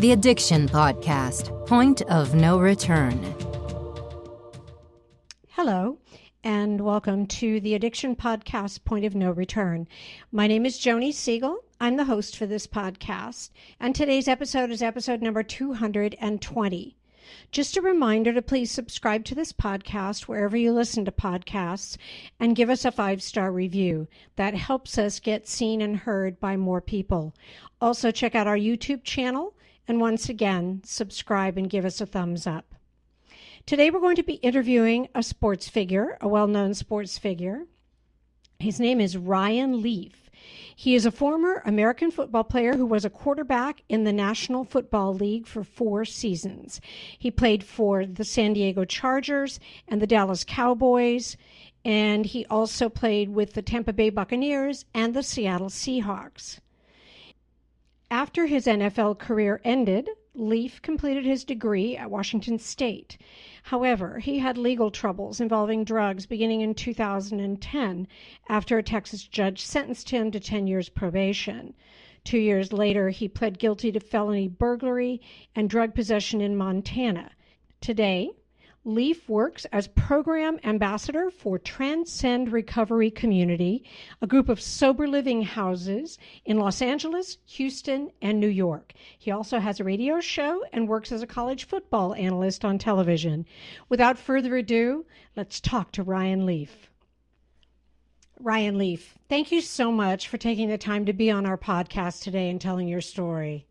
The Addiction Podcast Point of No Return. Hello, and welcome to the Addiction Podcast Point of No Return. My name is Joni Siegel. I'm the host for this podcast, and today's episode is episode number 220. Just a reminder to please subscribe to this podcast wherever you listen to podcasts and give us a five star review. That helps us get seen and heard by more people. Also, check out our YouTube channel and once again, subscribe and give us a thumbs up. Today, we're going to be interviewing a sports figure, a well known sports figure. His name is Ryan Leaf. He is a former American football player who was a quarterback in the National Football League for four seasons. He played for the San Diego Chargers and the Dallas Cowboys, and he also played with the Tampa Bay Buccaneers and the Seattle Seahawks. After his NFL career ended, Leaf completed his degree at Washington State. However, he had legal troubles involving drugs beginning in 2010 after a Texas judge sentenced him to 10 years probation. Two years later, he pled guilty to felony burglary and drug possession in Montana. Today, Leaf works as program ambassador for Transcend Recovery Community, a group of sober living houses in Los Angeles, Houston, and New York. He also has a radio show and works as a college football analyst on television. Without further ado, let's talk to Ryan Leaf. Ryan Leaf, thank you so much for taking the time to be on our podcast today and telling your story.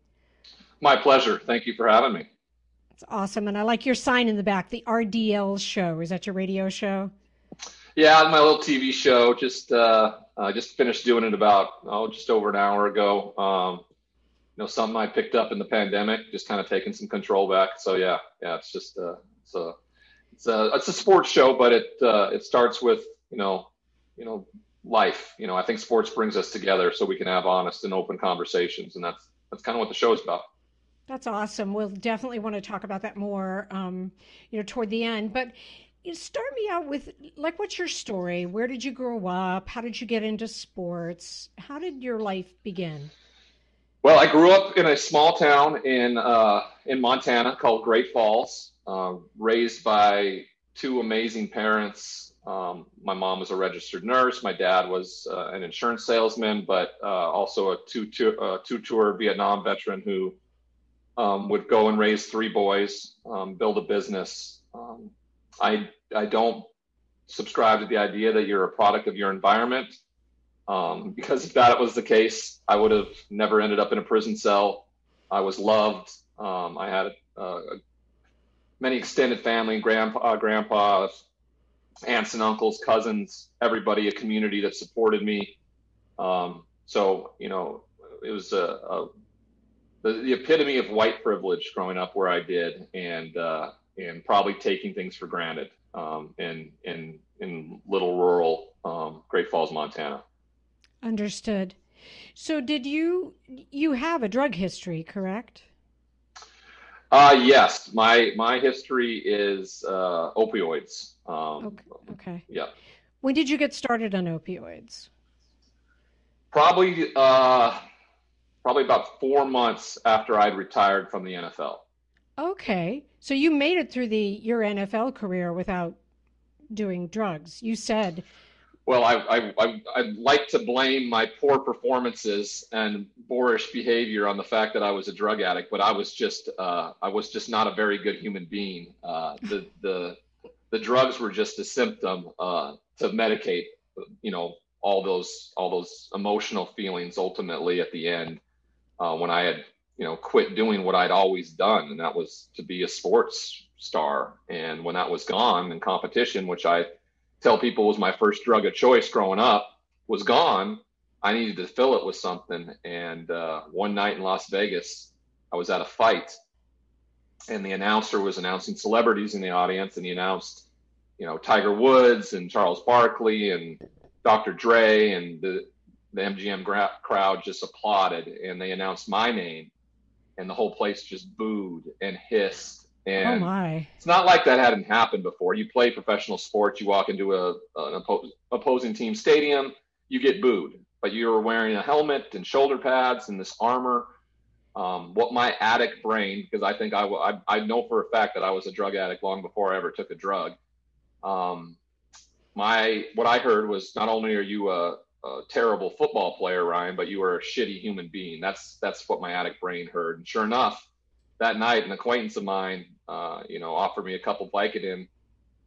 My pleasure. Thank you for having me. It's awesome. And I like your sign in the back, the RDL show. Is that your radio show? Yeah, my little TV show. Just uh, I just finished doing it about oh, just over an hour ago. Um, you know, something I picked up in the pandemic, just kind of taking some control back. So yeah, yeah, it's just uh, it's a it's a it's a sports show, but it uh, it starts with you know you know life. You know, I think sports brings us together so we can have honest and open conversations, and that's that's kind of what the show is about. That's awesome. We'll definitely want to talk about that more, um, you know, toward the end. But start me out with like, what's your story? Where did you grow up? How did you get into sports? How did your life begin? Well, I grew up in a small town in uh, in Montana called Great Falls. Uh, raised by two amazing parents. Um, my mom was a registered nurse. My dad was uh, an insurance salesman, but uh, also a two uh, two tour Vietnam veteran who um, would go and raise three boys, um, build a business. Um, I I don't subscribe to the idea that you're a product of your environment. Um, because if that was the case, I would have never ended up in a prison cell. I was loved. Um, I had uh, many extended family, grandpa, grandpa, aunts and uncles, cousins, everybody, a community that supported me. Um, so you know, it was a, a the, the epitome of white privilege growing up where I did, and uh, and probably taking things for granted um, in in in little rural um, Great Falls, Montana. Understood. So, did you you have a drug history, correct? Uh, yes, my my history is uh, opioids. Um, okay. okay. Yeah. When did you get started on opioids? Probably uh, probably about four months after I'd retired from the NFL. Okay, so you made it through the your NFL career without doing drugs. You said. Well, I, I, I, I'd like to blame my poor performances and boorish behavior on the fact that I was a drug addict, but I was just uh, I was just not a very good human being. Uh, the the the drugs were just a symptom uh, to medicate, you know, all those all those emotional feelings ultimately at the end uh, when I had you know quit doing what I'd always done, and that was to be a sports star. And when that was gone and competition, which I tell people was my first drug of choice growing up, was gone. I needed to fill it with something. And uh, one night in Las Vegas, I was at a fight, and the announcer was announcing celebrities in the audience, and he announced, you know, Tiger Woods and Charles Barkley and Dr. Dre and the the MGM gra- crowd just applauded and they announced my name and the whole place just booed and hissed and oh my. it's not like that hadn't happened before you play professional sports you walk into a an oppo- opposing team stadium you get booed but you were wearing a helmet and shoulder pads and this armor um, um, what my addict brain, because I think I, I, I know for a fact that I was a drug addict long before I ever took a drug. Um, my what I heard was not only are you a, a, terrible football player, Ryan, but you are a shitty human being. That's that's what my addict brain heard. And sure enough, that night, an acquaintance of mine, uh, you know, offered me a couple Vicodin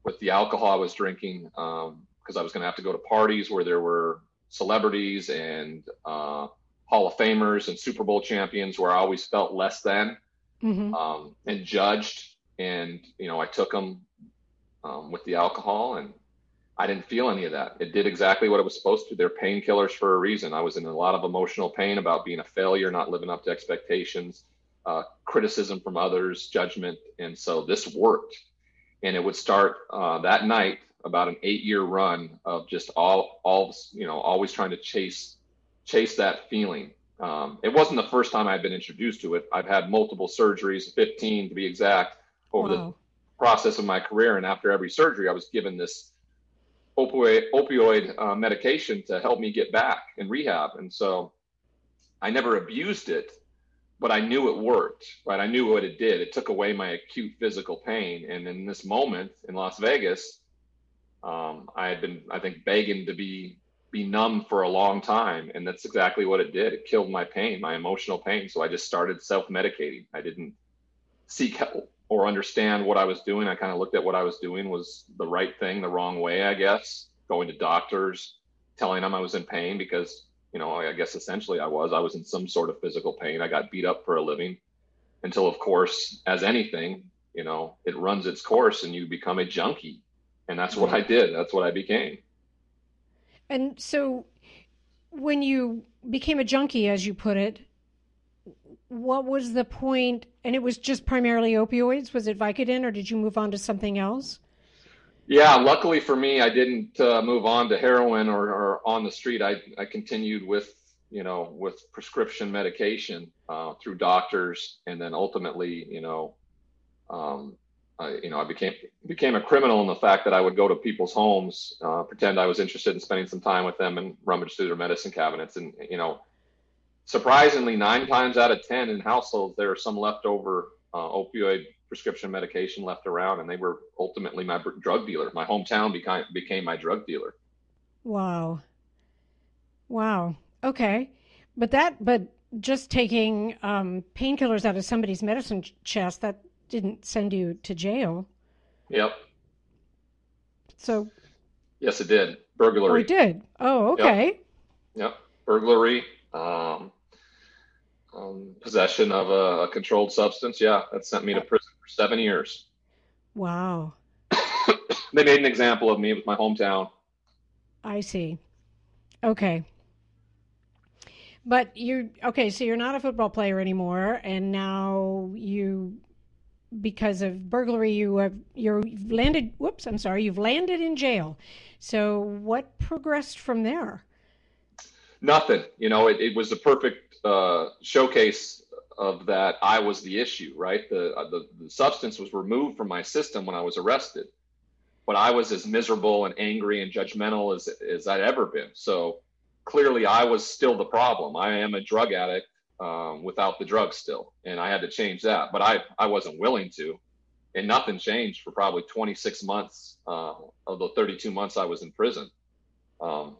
with the alcohol I was drinking because um, I was going to have to go to parties where there were celebrities and uh, Hall of Famers and Super Bowl champions, where I always felt less than mm-hmm. um, and judged. And you know, I took them um, with the alcohol, and I didn't feel any of that. It did exactly what it was supposed to. They're painkillers for a reason. I was in a lot of emotional pain about being a failure, not living up to expectations, uh, criticism from others, judgment, and so this worked. And it would start uh, that night, about an eight-year run of just all, all you know, always trying to chase, chase that feeling. Um, it wasn't the first time I'd been introduced to it. I've had multiple surgeries, 15 to be exact, over wow. the process of my career. And after every surgery, I was given this opioid, opioid uh, medication to help me get back in rehab. And so I never abused it, but I knew it worked, right? I knew what it did. It took away my acute physical pain. And in this moment in Las Vegas, um, I had been, I think, begging to be be numb for a long time, and that's exactly what it did. It killed my pain, my emotional pain. So I just started self-medicating. I didn't seek help or understand what I was doing. I kind of looked at what I was doing was the right thing, the wrong way, I guess. Going to doctors, telling them I was in pain because, you know, I guess essentially I was. I was in some sort of physical pain. I got beat up for a living until, of course, as anything, you know, it runs its course and you become a junkie. And that's what I mm-hmm. did. That's what I became. And so when you became a junkie, as you put it, what was the point? And it was just primarily opioids. Was it Vicodin, or did you move on to something else? Yeah, luckily for me, I didn't uh, move on to heroin or, or, on the street. I, I continued with you know with prescription medication uh, through doctors, and then ultimately, you know, um, I, you know, I became became a criminal in the fact that I would go to people's homes, uh, pretend I was interested in spending some time with them, and rummage through their medicine cabinets, and you know surprisingly, nine times out of 10 in households, there are some leftover uh, opioid prescription medication left around, and they were ultimately my drug dealer. My hometown became, became my drug dealer. Wow. Wow. Okay. But that, but just taking um, painkillers out of somebody's medicine chest, that didn't send you to jail. Yep. So. Yes, it did. Burglary. Oh, it did. Oh, okay. Yep. yep. Burglary, um, um, possession of a, a, controlled substance. Yeah, that sent me to prison for seven years. Wow. they made an example of me. It was my hometown. I see. Okay. But you okay? So you're not a football player anymore, and now you, because of burglary, you have you're landed. Whoops, I'm sorry. You've landed in jail. So what progressed from there? Nothing. You know, it, it was a perfect uh, showcase of that I was the issue, right? The, uh, the, the substance was removed from my system when I was arrested, but I was as miserable and angry and judgmental as as I'd ever been. So clearly, I was still the problem. I am a drug addict um, without the drug still, and I had to change that. But I I wasn't willing to, and nothing changed for probably 26 months uh, of the 32 months I was in prison. Um,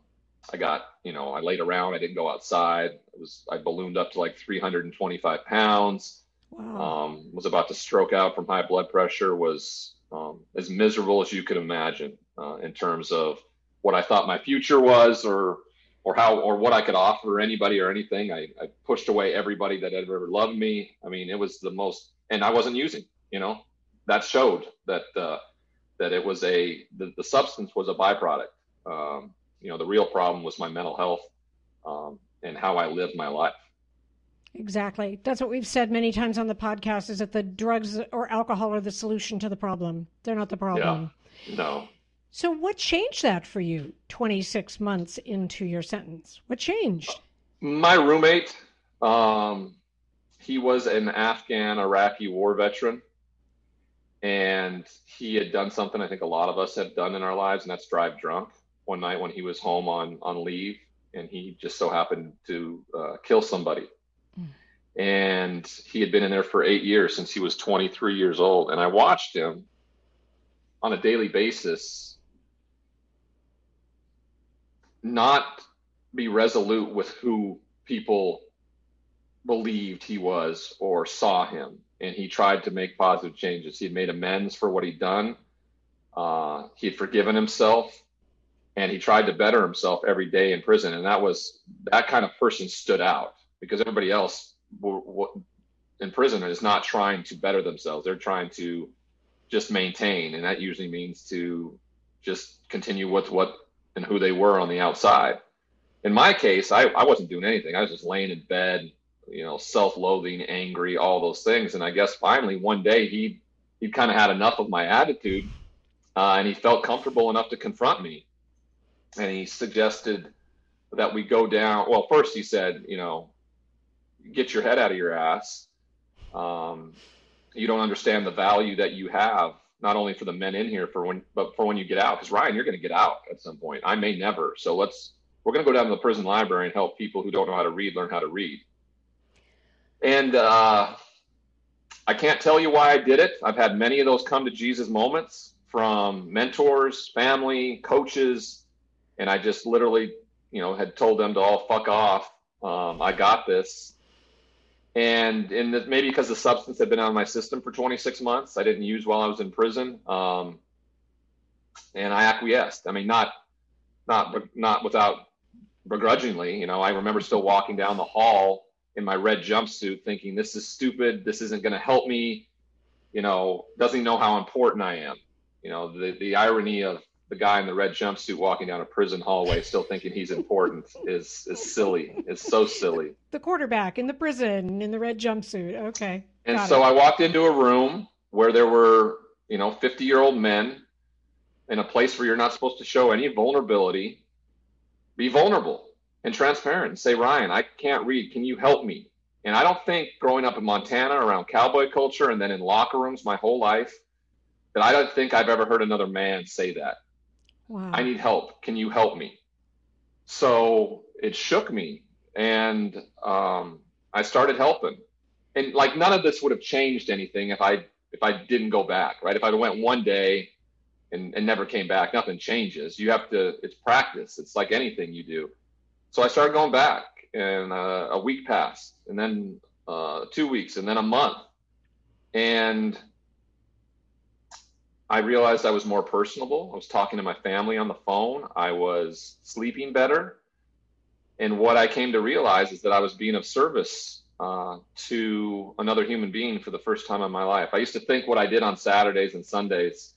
I got, you know, I laid around. I didn't go outside. It was I ballooned up to like 325 pounds. Wow. Um, was about to stroke out from high blood pressure. Was um, as miserable as you could imagine uh, in terms of what I thought my future was, or or how or what I could offer anybody or anything. I, I pushed away everybody that had ever loved me. I mean, it was the most, and I wasn't using. You know, that showed that uh, that it was a the, the substance was a byproduct. Um, you know the real problem was my mental health um, and how I lived my life. Exactly. That's what we've said many times on the podcast is that the drugs or alcohol are the solution to the problem. They're not the problem. Yeah. No. So what changed that for you 26 months into your sentence? What changed? My roommate, um, he was an Afghan Iraqi war veteran. And he had done something I think a lot of us have done in our lives, and that's drive drunk one night when he was home on on leave, and he just so happened to uh, kill somebody. Mm. and he had been in there for eight years since he was 23 years old. And I watched him on a daily basis not be resolute with who people believed he was or saw him. And he tried to make positive changes. He had made amends for what he'd done. Uh, he had forgiven himself and he tried to better himself every day in prison. And that was that kind of person stood out because everybody else in prison is not trying to better themselves. They're trying to just maintain. And that usually means to just continue with what and who they were on the outside. In my case, I, I wasn't doing anything. I was just laying in bed, you know, self-loathing, angry, all those things. And I guess finally one day he he kind of had enough of my attitude, uh, and he felt comfortable enough to confront me. And he suggested that we go down. Well, first he said, you know, get your head out of your ass. Um, you don't understand the value that you have, not only for the men in here, for when, but for when you get out. Because Ryan, you're going to get out at some point. I may never. So let's. We're going to go down to the prison library and help people who don't know how to read learn how to read. And uh, I can't tell you why I did it. I've had many of those come to Jesus moments from mentors, family, coaches, and I just literally, you know, had told them to all fuck off. Um, I got this. And and the, maybe because the substance had been out of my system for 26 months, I didn't use while I was in prison. Um, and I acquiesced. I mean, not, not, not without begrudgingly. You know, I remember still walking down the hall in my red jumpsuit thinking this is stupid this isn't going to help me you know doesn't know how important i am you know the, the irony of the guy in the red jumpsuit walking down a prison hallway still thinking he's important is is silly it's so silly the quarterback in the prison in the red jumpsuit okay and so it. i walked into a room where there were you know 50 year old men in a place where you're not supposed to show any vulnerability be vulnerable and transparent and say, Ryan, I can't read. Can you help me? And I don't think growing up in Montana around cowboy culture and then in locker rooms my whole life, that I don't think I've ever heard another man say that. Wow. I need help. Can you help me? So it shook me and um, I started helping. And like none of this would have changed anything if I if I didn't go back, right? If I went one day and, and never came back, nothing changes. You have to, it's practice. It's like anything you do. So I started going back, and uh, a week passed, and then uh, two weeks, and then a month, and I realized I was more personable. I was talking to my family on the phone. I was sleeping better, and what I came to realize is that I was being of service uh, to another human being for the first time in my life. I used to think what I did on Saturdays and Sundays,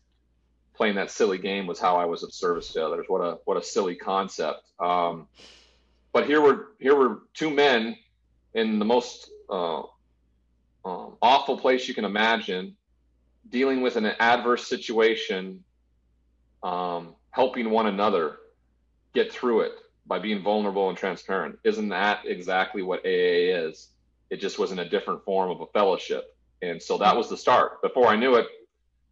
playing that silly game, was how I was of service to others. What a what a silly concept. Um, but here were here were two men in the most uh, um, awful place you can imagine, dealing with an adverse situation, um, helping one another get through it by being vulnerable and transparent. Isn't that exactly what AA is? It just was in a different form of a fellowship. And so that was the start. Before I knew it,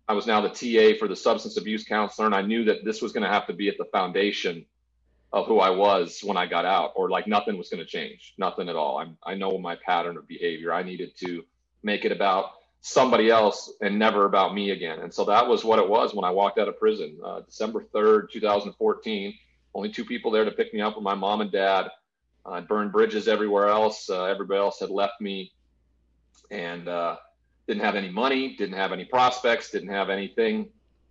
I was now the TA for the substance abuse counselor, and I knew that this was going to have to be at the foundation of who I was when I got out, or like nothing was going to change, nothing at all. I'm, I know my pattern of behavior. I needed to make it about somebody else and never about me again. And so that was what it was when I walked out of prison, uh, December 3rd, 2014. Only two people there to pick me up were my mom and dad. I burned bridges everywhere else. Uh, everybody else had left me and uh, didn't have any money, didn't have any prospects, didn't have anything.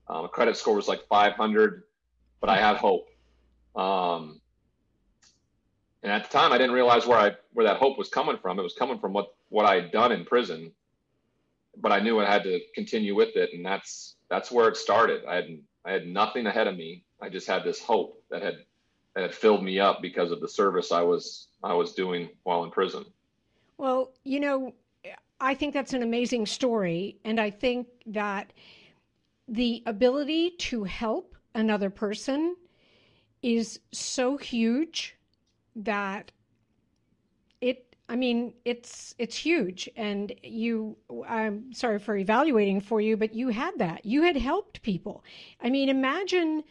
Um, credit score was like 500, but I had hope um, and at the time, I didn't realize where I where that hope was coming from. It was coming from what what I had done in prison, but I knew I had to continue with it, and that's that's where it started. I had I had nothing ahead of me. I just had this hope that had that had filled me up because of the service I was I was doing while in prison. Well, you know, I think that's an amazing story, and I think that the ability to help another person is so huge that I mean it's it's huge and you I'm sorry for evaluating for you but you had that you had helped people I mean imagine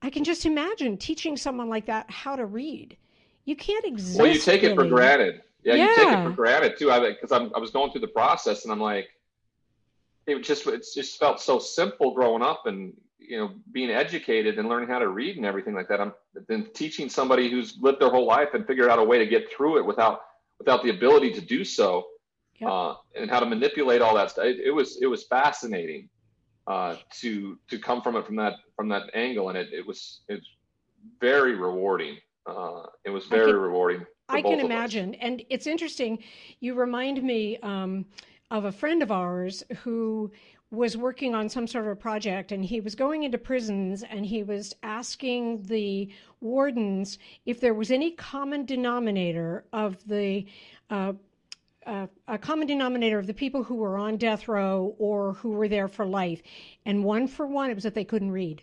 I can just imagine teaching someone like that how to read you can't exist well you take it for granted Yeah, yeah. you take it for granted too. I because I'm I was going through the process and I'm like, it just it just felt so simple growing up and you know being educated and learning how to read and everything like that. I'm then teaching somebody who's lived their whole life and figured out a way to get through it without without the ability to do so, yep. uh, and how to manipulate all that stuff. It, it was it was fascinating uh, to to come from it from that from that angle, and it it was it's very rewarding. Uh, it was very rewarding. I can imagine. And it's interesting. You remind me um, of a friend of ours who was working on some sort of a project and he was going into prisons and he was asking the wardens if there was any common denominator of the uh, uh, a common denominator of the people who were on death row or who were there for life. And one for one, it was that they couldn't read.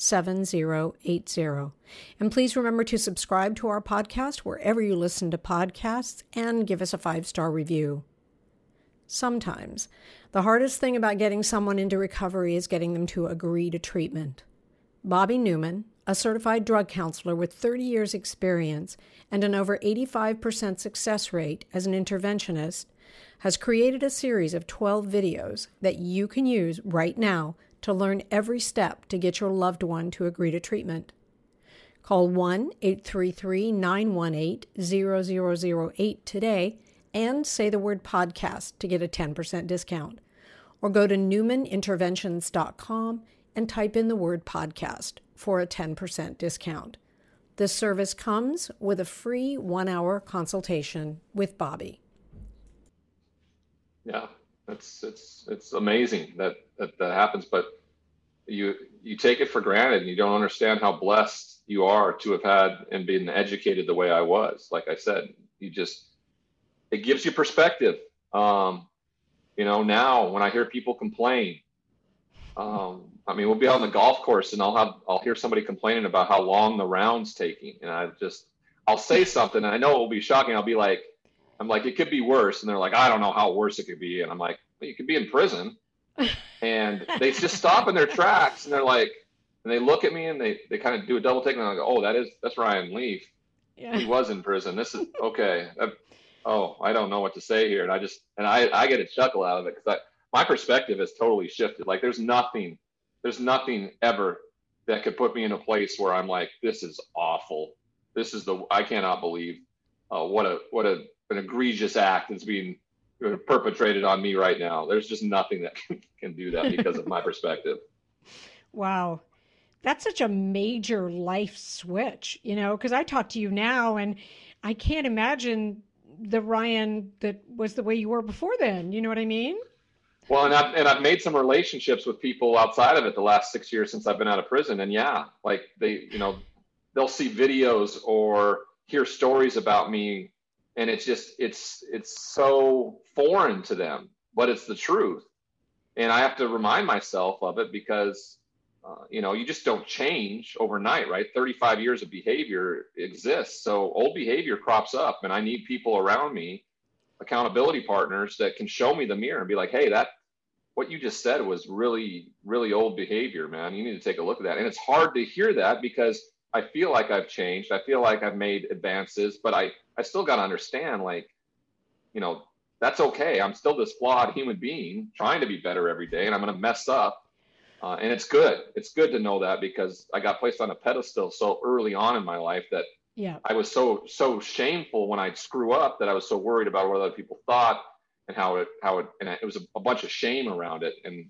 7080. And please remember to subscribe to our podcast wherever you listen to podcasts and give us a five star review. Sometimes, the hardest thing about getting someone into recovery is getting them to agree to treatment. Bobby Newman, a certified drug counselor with 30 years' experience and an over 85% success rate as an interventionist, has created a series of 12 videos that you can use right now to learn every step to get your loved one to agree to treatment. Call 1 833 918 0008 today and say the word podcast to get a 10% discount. Or go to newmaninterventions.com and type in the word podcast for a 10% discount. This service comes with a free one hour consultation with Bobby. Yeah, it's it's it's amazing that that, that happens, but you you take it for granted and you don't understand how blessed you are to have had and been educated the way I was. Like I said, you just it gives you perspective. Um, you know, now when I hear people complain, um, I mean, we'll be on the golf course and I'll have I'll hear somebody complaining about how long the round's taking, and I just I'll say something and I know it will be shocking. I'll be like, I'm like, it could be worse. And they're like, I don't know how worse it could be. And I'm like, well, you could be in prison. and they just stop in their tracks and they're like, and they look at me and they, they kind of do a double take and I go, oh, that is, that's Ryan Leaf. Yeah. He was in prison. This is okay. oh, I don't know what to say here. And I just, and I, I get a chuckle out of it because my perspective has totally shifted. Like there's nothing, there's nothing ever that could put me in a place where I'm like, this is awful. This is the, I cannot believe uh, what a, what a, an egregious act is being perpetrated on me right now. There's just nothing that can, can do that because of my perspective. Wow. That's such a major life switch, you know, because I talk to you now and I can't imagine the Ryan that was the way you were before then. You know what I mean? Well, and I've, and I've made some relationships with people outside of it the last six years since I've been out of prison. And yeah, like they, you know, they'll see videos or hear stories about me and it's just it's it's so foreign to them but it's the truth. And i have to remind myself of it because uh, you know you just don't change overnight right? 35 years of behavior exists. So old behavior crops up and i need people around me accountability partners that can show me the mirror and be like hey that what you just said was really really old behavior man. You need to take a look at that. And it's hard to hear that because I feel like I've changed. I feel like I've made advances, but I, I still got to understand, like, you know, that's okay. I'm still this flawed human being trying to be better every day, and I'm going to mess up. Uh, and it's good. It's good to know that because I got placed on a pedestal so early on in my life that yeah. I was so so shameful when I'd screw up that I was so worried about what other people thought and how it how it and it was a, a bunch of shame around it. And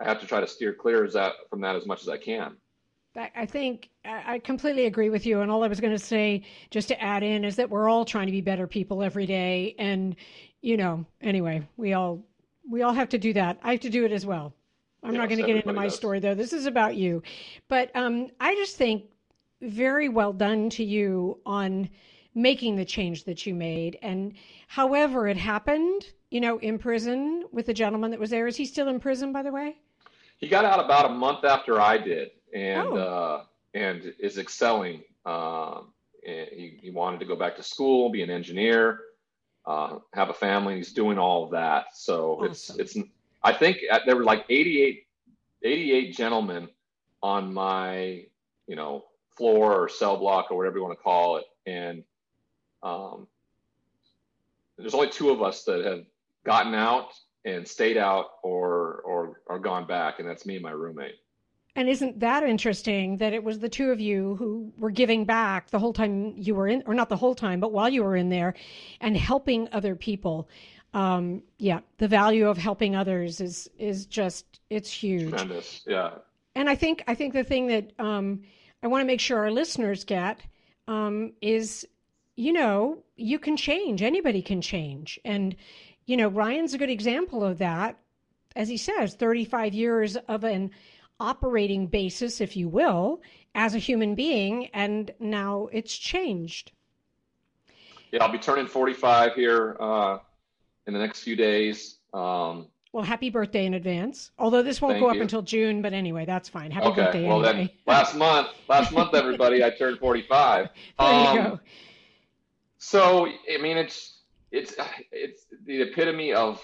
I have to try to steer clear as that from that as much as I can. I think I completely agree with you. And all I was going to say, just to add in, is that we're all trying to be better people every day. And, you know, anyway, we all we all have to do that. I have to do it as well. I'm yes, not going to get into my does. story though. This is about you. But um, I just think very well done to you on making the change that you made. And however it happened, you know, in prison with the gentleman that was there. Is he still in prison, by the way? He got out about a month after I did, and oh. uh, and is excelling. Um, he, he wanted to go back to school, be an engineer, uh, have a family. He's doing all of that. So awesome. it's it's. I think there were like 88, 88 gentlemen on my you know floor or cell block or whatever you want to call it, and um, there's only two of us that have gotten out and stayed out or or or gone back, and that's me and my roommate. And isn't that interesting that it was the two of you who were giving back the whole time you were in, or not the whole time, but while you were in there and helping other people? Um, yeah, the value of helping others is is just it's huge. Tremendous, yeah. And I think I think the thing that um, I want to make sure our listeners get um, is, you know, you can change. Anybody can change, and you know, Ryan's a good example of that. As he says, 35 years of an operating basis, if you will, as a human being, and now it's changed. Yeah, I'll be turning 45 here uh, in the next few days. Um, well, happy birthday in advance. Although this won't go up you. until June, but anyway, that's fine. Happy okay. birthday. Well, anyway. then last month, last month, everybody, I turned 45. There um, you go. So, I mean, it's it's it's the epitome of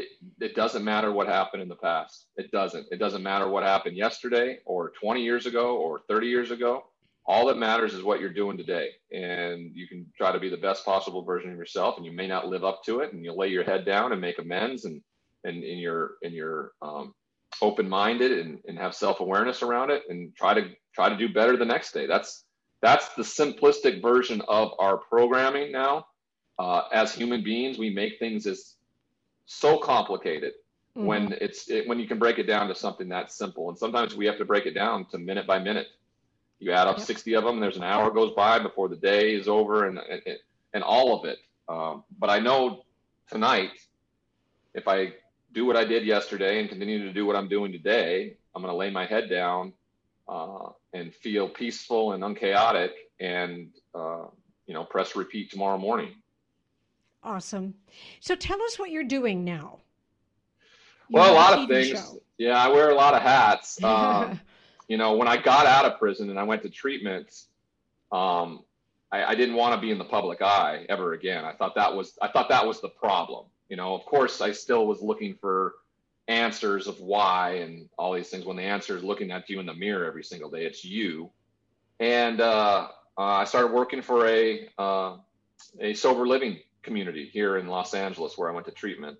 it, it, doesn't matter what happened in the past. It doesn't. It doesn't matter what happened yesterday or 20 years ago or 30 years ago. All that matters is what you're doing today. And you can try to be the best possible version of yourself and you may not live up to it and you lay your head down and make amends and and in your in your um, open-minded and, and have self-awareness around it and try to try to do better the next day. That's that's the simplistic version of our programming now. Uh, as human beings, we make things as so complicated mm-hmm. when it's it, when you can break it down to something that simple. And sometimes we have to break it down to minute by minute. You add up yep. 60 of them, and there's an hour goes by before the day is over, and and, and all of it. Um, but I know tonight, if I do what I did yesterday and continue to do what I'm doing today, I'm going to lay my head down uh, and feel peaceful and unchaotic, and uh, you know, press repeat tomorrow morning. Awesome. So tell us what you're doing now. You well, a lot of things. Show. Yeah, I wear a lot of hats. Um, you know, when I got out of prison and I went to treatment, um, I, I didn't want to be in the public eye ever again. I thought that was I thought that was the problem. You know, of course, I still was looking for answers of why and all these things. When the answer is looking at you in the mirror every single day, it's you. And uh, uh, I started working for a uh, a sober living community here in Los Angeles where I went to treatment.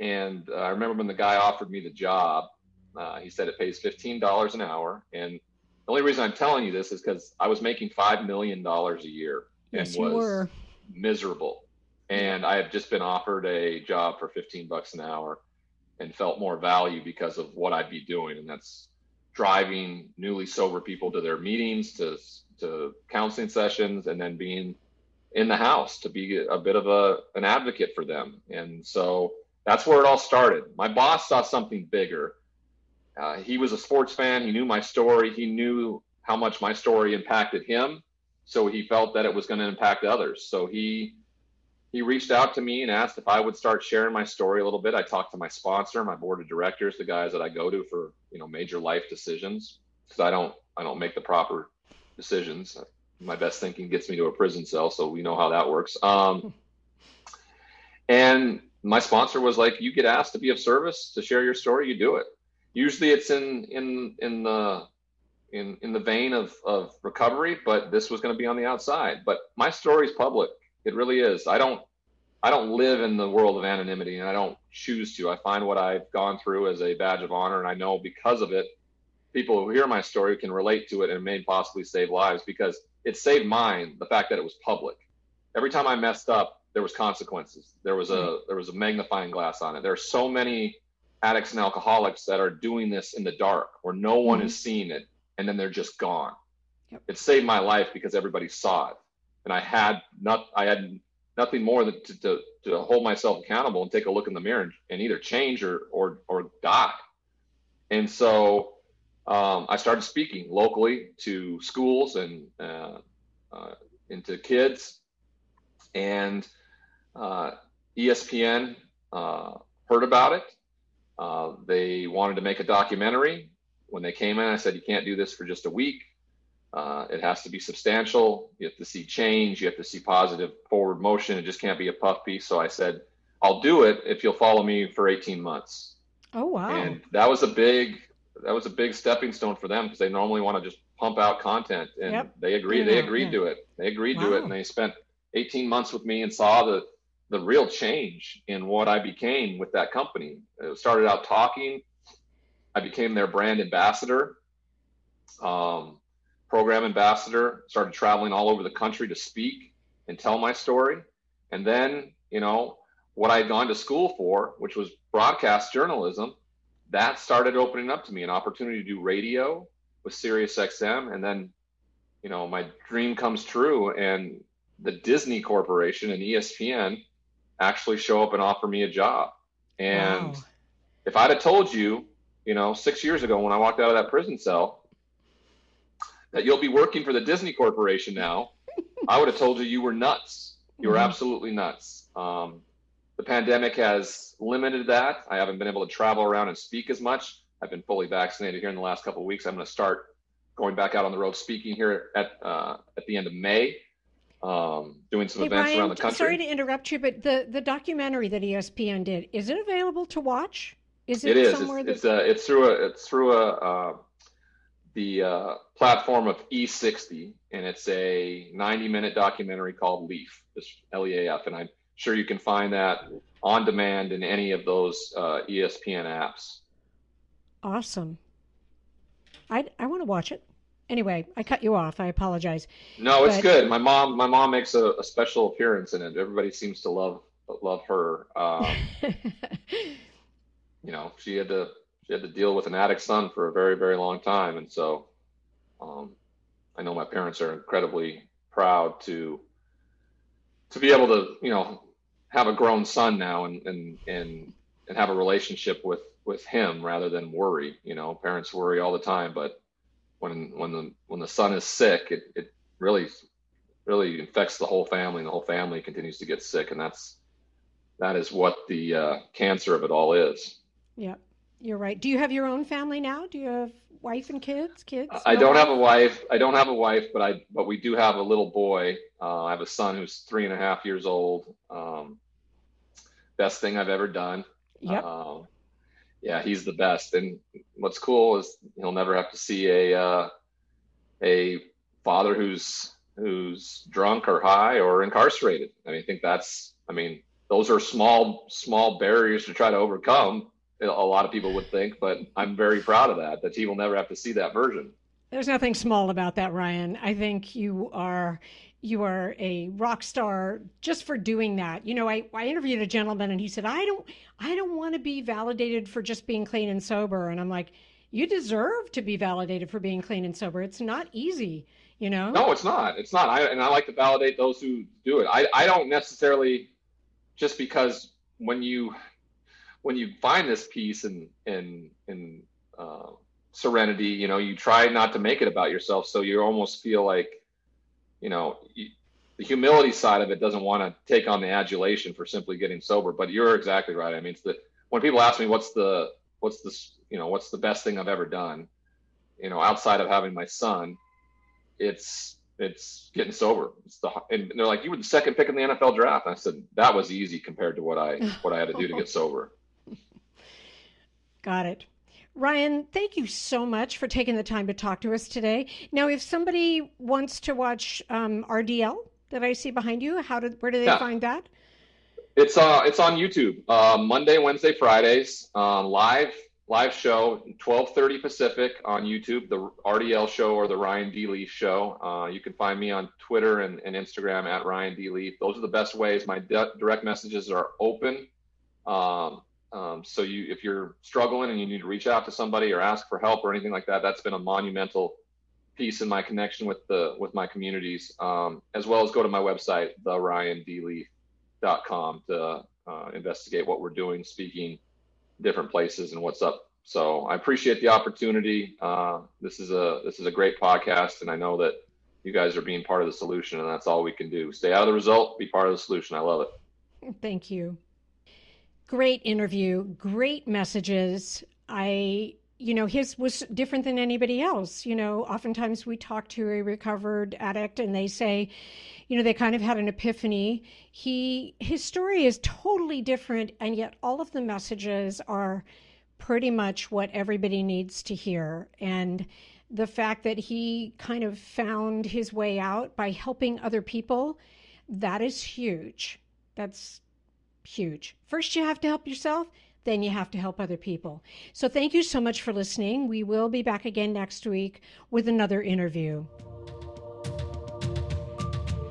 And uh, I remember when the guy offered me the job, uh, he said it pays $15 an hour. And the only reason I'm telling you this is because I was making $5 million a year and yes, was miserable. And I had just been offered a job for 15 bucks an hour and felt more value because of what I'd be doing. And that's driving newly sober people to their meetings, to, to counseling sessions, and then being in the house to be a bit of a an advocate for them. And so that's where it all started. My boss saw something bigger. Uh, he was a sports fan. He knew my story. He knew how much my story impacted him. So he felt that it was going to impact others. So he he reached out to me and asked if I would start sharing my story a little bit. I talked to my sponsor, my board of directors, the guys that I go to for you know major life decisions, because I don't I don't make the proper decisions my best thinking gets me to a prison cell, so we know how that works. Um, and my sponsor was like, "You get asked to be of service to share your story, you do it." Usually, it's in in in the in in the vein of of recovery, but this was going to be on the outside. But my story is public; it really is. I don't I don't live in the world of anonymity, and I don't choose to. I find what I've gone through as a badge of honor, and I know because of it, people who hear my story can relate to it and may possibly save lives because it saved mine the fact that it was public. Every time I messed up, there was consequences. There was a mm-hmm. there was a magnifying glass on it. There are so many addicts and alcoholics that are doing this in the dark where no one mm-hmm. is seeing it and then they're just gone. Yep. It saved my life because everybody saw it. And I had not I had nothing more than to, to, to hold myself accountable and take a look in the mirror and, and either change or, or or die. And so um, I started speaking locally to schools and uh, uh, into kids and uh, ESPN uh, heard about it. Uh, they wanted to make a documentary. When they came in, I said, "You can't do this for just a week. Uh, it has to be substantial. You have to see change. You have to see positive forward motion. It just can't be a puff piece." So I said, "I'll do it if you'll follow me for 18 months." Oh wow! And that was a big that was a big stepping stone for them because they normally want to just pump out content, and yep. they agreed. Yeah, they agreed yeah. to it. They agreed wow. to it, and they spent 18 months with me and saw the the real change in what I became with that company. It started out talking. I became their brand ambassador, um, program ambassador. Started traveling all over the country to speak and tell my story, and then you know what I had gone to school for, which was broadcast journalism that started opening up to me an opportunity to do radio with Sirius XM. And then, you know, my dream comes true and the Disney Corporation and ESPN actually show up and offer me a job. And wow. if I'd have told you, you know, six years ago when I walked out of that prison cell, that you'll be working for the Disney Corporation now, I would have told you you were nuts. You were mm-hmm. absolutely nuts. Um, the pandemic has limited that. I haven't been able to travel around and speak as much. I've been fully vaccinated here in the last couple of weeks. I'm going to start going back out on the road speaking here at uh, at the end of May, um, doing some hey, events around the country. Sorry to interrupt you, but the the documentary that ESPN did is it available to watch? Is it, it is. Somewhere it's, that... it's, uh, it's through a it's through a uh, the uh, platform of E60, and it's a 90 minute documentary called Leaf, just L E A F, and I sure you can find that on demand in any of those uh, ESPN apps. Awesome. I I want to watch it. Anyway, I cut you off. I apologize. No, it's but... good. My mom my mom makes a, a, special appearance in it. Everybody seems to love love her. Um, you know, she had to she had to deal with an addict son for a very very long time, and so um, I know my parents are incredibly proud to to be able to you know have a grown son now and and and and have a relationship with with him rather than worry. You know, parents worry all the time, but when when the when the son is sick, it it really really infects the whole family, and the whole family continues to get sick, and that's that is what the uh, cancer of it all is. Yeah, you're right. Do you have your own family now? Do you have wife and kids? Kids? I don't have a wife. I don't have a wife, but I but we do have a little boy. Uh, I have a son who's three and a half years old. Um, best thing I've ever done. Yep. Um, yeah, he's the best. And what's cool is he'll never have to see a uh, a father who's who's drunk or high or incarcerated. I mean, I think that's. I mean, those are small small barriers to try to overcome a lot of people would think, but I'm very proud of that, that he will never have to see that version. There's nothing small about that, Ryan. I think you are you are a rock star just for doing that. You know, I, I interviewed a gentleman and he said, I don't I don't want to be validated for just being clean and sober. And I'm like, you deserve to be validated for being clean and sober. It's not easy, you know? No, it's not. It's not. I, and I like to validate those who do it. I, I don't necessarily just because when you when you find this peace and and and uh, serenity, you know, you try not to make it about yourself. So you almost feel like, you know, you, the humility side of it doesn't want to take on the adulation for simply getting sober. But you're exactly right. I mean, it's the when people ask me what's the what's this you know what's the best thing I've ever done, you know, outside of having my son, it's it's getting sober. It's the and they're like, you were the second pick in the NFL draft. And I said that was easy compared to what I what I had to do to get sober. Got it. Ryan, thank you so much for taking the time to talk to us today. Now, if somebody wants to watch um, RDL that I see behind you, how did where do they yeah. find that? It's uh it's on YouTube. Uh, Monday, Wednesday, Fridays, uh, live live show, twelve thirty Pacific on YouTube. The RDL show or the Ryan D Leaf show. Uh, you can find me on Twitter and, and Instagram at Ryan D Leaf. Those are the best ways. My de- direct messages are open. Um, um, so you, if you're struggling and you need to reach out to somebody or ask for help or anything like that, that's been a monumental piece in my connection with the with my communities, um, as well as go to my website, theryandleaf.com, to uh, investigate what we're doing, speaking different places and what's up. So I appreciate the opportunity. Uh, this is a this is a great podcast, and I know that you guys are being part of the solution, and that's all we can do. Stay out of the result, be part of the solution. I love it. Thank you. Great interview, great messages. I you know, his was different than anybody else. You know, oftentimes we talk to a recovered addict and they say, you know, they kind of had an epiphany. He his story is totally different and yet all of the messages are pretty much what everybody needs to hear. And the fact that he kind of found his way out by helping other people, that is huge. That's huge. First you have to help yourself then you have to help other people. So thank you so much for listening. We will be back again next week with another interview.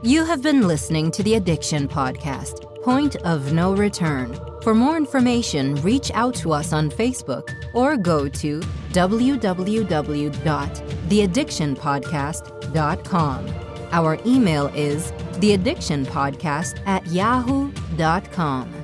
You have been listening to the Addiction Podcast, Point of No Return. For more information, reach out to us on Facebook or go to www.theaddictionpodcast.com. Our email is theaddictionpodcast at yahoo.com.